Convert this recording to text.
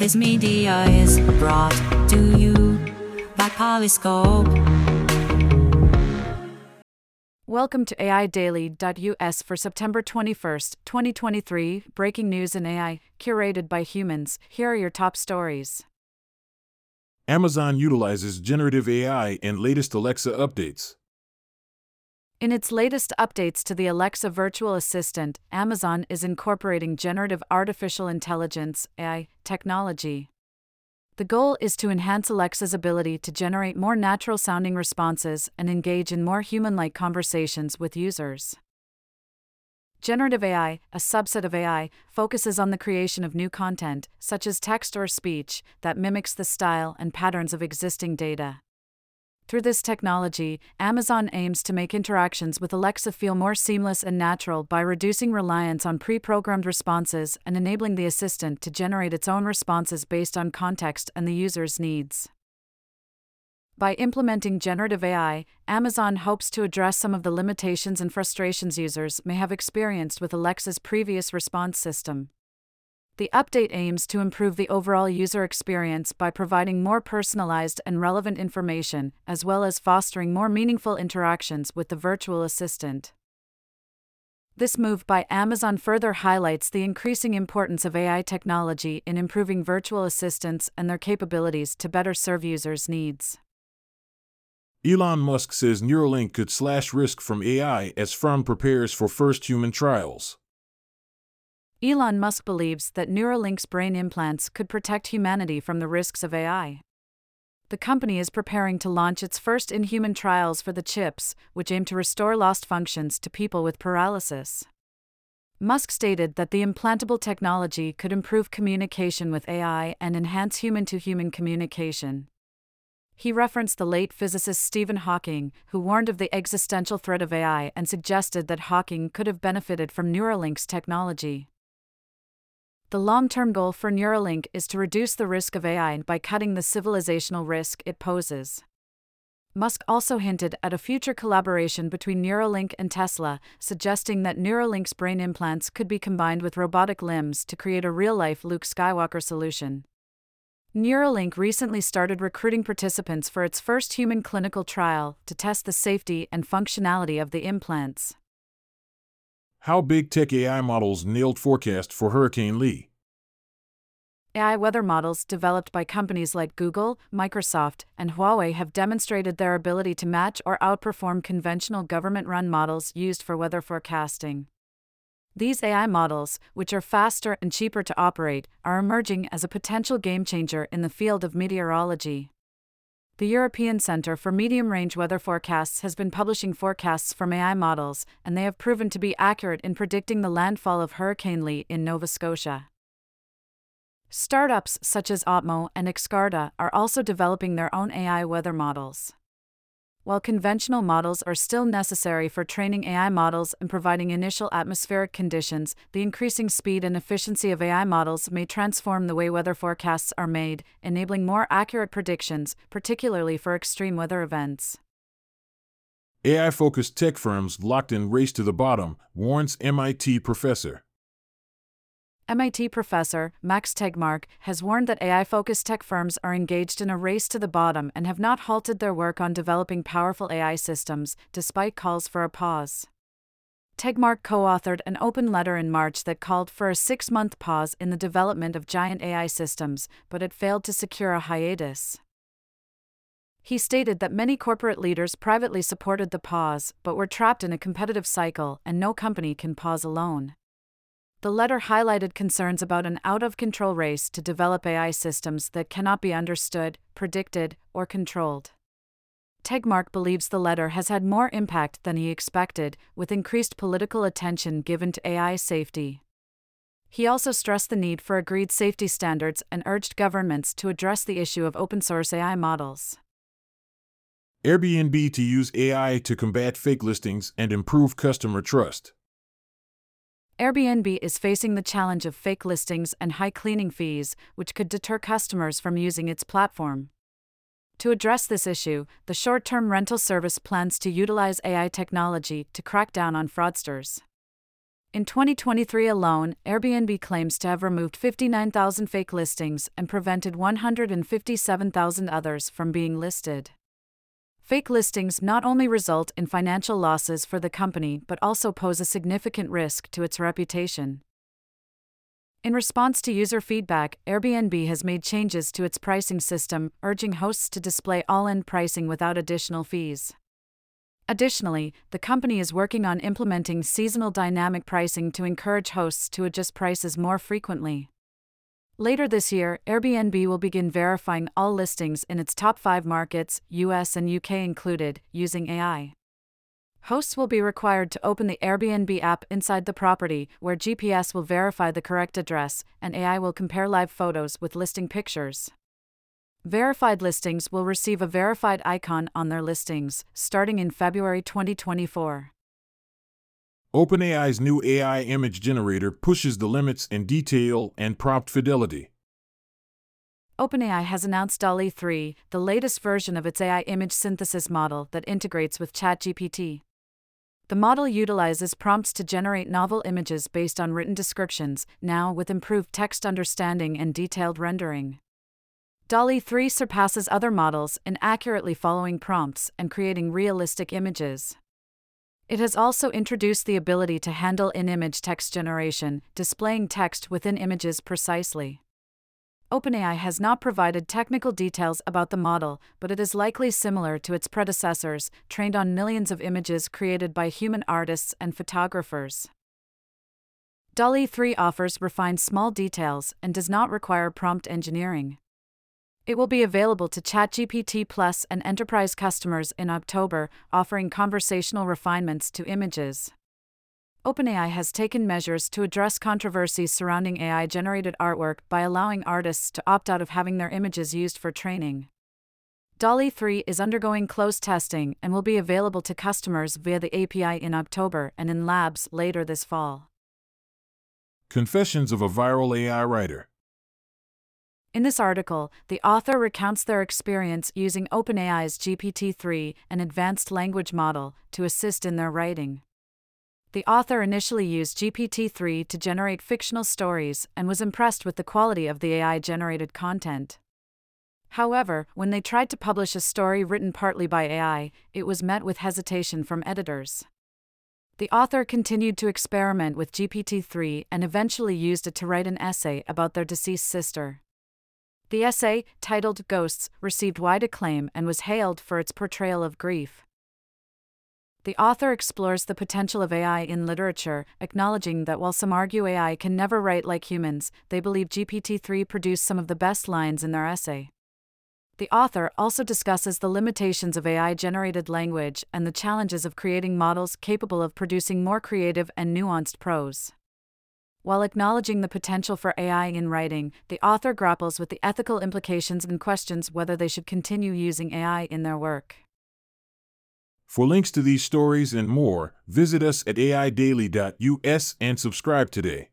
This media is brought to you by Polyscope. Welcome to AIDaily.us for September 21st, 2023, breaking news in AI, curated by humans. Here are your top stories. Amazon utilizes generative AI in latest Alexa updates. In its latest updates to the Alexa virtual assistant, Amazon is incorporating generative artificial intelligence AI technology. The goal is to enhance Alexa's ability to generate more natural sounding responses and engage in more human like conversations with users. Generative AI, a subset of AI, focuses on the creation of new content, such as text or speech, that mimics the style and patterns of existing data. Through this technology, Amazon aims to make interactions with Alexa feel more seamless and natural by reducing reliance on pre programmed responses and enabling the assistant to generate its own responses based on context and the user's needs. By implementing generative AI, Amazon hopes to address some of the limitations and frustrations users may have experienced with Alexa's previous response system. The update aims to improve the overall user experience by providing more personalized and relevant information, as well as fostering more meaningful interactions with the virtual assistant. This move by Amazon further highlights the increasing importance of AI technology in improving virtual assistants and their capabilities to better serve users' needs. Elon Musk says Neuralink could slash risk from AI as firm prepares for first human trials. Elon Musk believes that Neuralink's brain implants could protect humanity from the risks of AI. The company is preparing to launch its first in human trials for the chips, which aim to restore lost functions to people with paralysis. Musk stated that the implantable technology could improve communication with AI and enhance human to human communication. He referenced the late physicist Stephen Hawking, who warned of the existential threat of AI and suggested that Hawking could have benefited from Neuralink's technology. The long term goal for Neuralink is to reduce the risk of AI by cutting the civilizational risk it poses. Musk also hinted at a future collaboration between Neuralink and Tesla, suggesting that Neuralink's brain implants could be combined with robotic limbs to create a real life Luke Skywalker solution. Neuralink recently started recruiting participants for its first human clinical trial to test the safety and functionality of the implants. How big tech AI models nailed forecast for Hurricane Lee. AI weather models developed by companies like Google, Microsoft, and Huawei have demonstrated their ability to match or outperform conventional government run models used for weather forecasting. These AI models, which are faster and cheaper to operate, are emerging as a potential game changer in the field of meteorology. The European Centre for Medium Range Weather Forecasts has been publishing forecasts from AI models, and they have proven to be accurate in predicting the landfall of Hurricane Lee in Nova Scotia. Startups such as Atmo and Excarta are also developing their own AI weather models. While conventional models are still necessary for training AI models and providing initial atmospheric conditions, the increasing speed and efficiency of AI models may transform the way weather forecasts are made, enabling more accurate predictions, particularly for extreme weather events. AI focused tech firms locked in race to the bottom, warns MIT professor. MIT professor Max Tegmark has warned that AI focused tech firms are engaged in a race to the bottom and have not halted their work on developing powerful AI systems, despite calls for a pause. Tegmark co authored an open letter in March that called for a six month pause in the development of giant AI systems, but it failed to secure a hiatus. He stated that many corporate leaders privately supported the pause, but were trapped in a competitive cycle, and no company can pause alone. The letter highlighted concerns about an out of control race to develop AI systems that cannot be understood, predicted, or controlled. Tegmark believes the letter has had more impact than he expected, with increased political attention given to AI safety. He also stressed the need for agreed safety standards and urged governments to address the issue of open source AI models. Airbnb to use AI to combat fake listings and improve customer trust. Airbnb is facing the challenge of fake listings and high cleaning fees, which could deter customers from using its platform. To address this issue, the short term rental service plans to utilize AI technology to crack down on fraudsters. In 2023 alone, Airbnb claims to have removed 59,000 fake listings and prevented 157,000 others from being listed. Fake listings not only result in financial losses for the company but also pose a significant risk to its reputation. In response to user feedback, Airbnb has made changes to its pricing system, urging hosts to display all in pricing without additional fees. Additionally, the company is working on implementing seasonal dynamic pricing to encourage hosts to adjust prices more frequently. Later this year, Airbnb will begin verifying all listings in its top five markets, US and UK included, using AI. Hosts will be required to open the Airbnb app inside the property, where GPS will verify the correct address, and AI will compare live photos with listing pictures. Verified listings will receive a verified icon on their listings, starting in February 2024. OpenAI's new AI image generator pushes the limits in detail and prompt fidelity. OpenAI has announced DALL-E 3, the latest version of its AI image synthesis model that integrates with ChatGPT. The model utilizes prompts to generate novel images based on written descriptions, now with improved text understanding and detailed rendering. DALL-E 3 surpasses other models in accurately following prompts and creating realistic images. It has also introduced the ability to handle in image text generation, displaying text within images precisely. OpenAI has not provided technical details about the model, but it is likely similar to its predecessors, trained on millions of images created by human artists and photographers. DALL-E 3 offers refined small details and does not require prompt engineering. It will be available to ChatGPT Plus and enterprise customers in October, offering conversational refinements to images. OpenAI has taken measures to address controversies surrounding AI generated artwork by allowing artists to opt out of having their images used for training. DALL-E 3 is undergoing closed testing and will be available to customers via the API in October and in labs later this fall. Confessions of a Viral AI Writer in this article, the author recounts their experience using OpenAI's GPT 3, an advanced language model, to assist in their writing. The author initially used GPT 3 to generate fictional stories and was impressed with the quality of the AI generated content. However, when they tried to publish a story written partly by AI, it was met with hesitation from editors. The author continued to experiment with GPT 3 and eventually used it to write an essay about their deceased sister. The essay, titled Ghosts, received wide acclaim and was hailed for its portrayal of grief. The author explores the potential of AI in literature, acknowledging that while some argue AI can never write like humans, they believe GPT 3 produced some of the best lines in their essay. The author also discusses the limitations of AI generated language and the challenges of creating models capable of producing more creative and nuanced prose. While acknowledging the potential for AI in writing, the author grapples with the ethical implications and questions whether they should continue using AI in their work. For links to these stories and more, visit us at aidaily.us and subscribe today.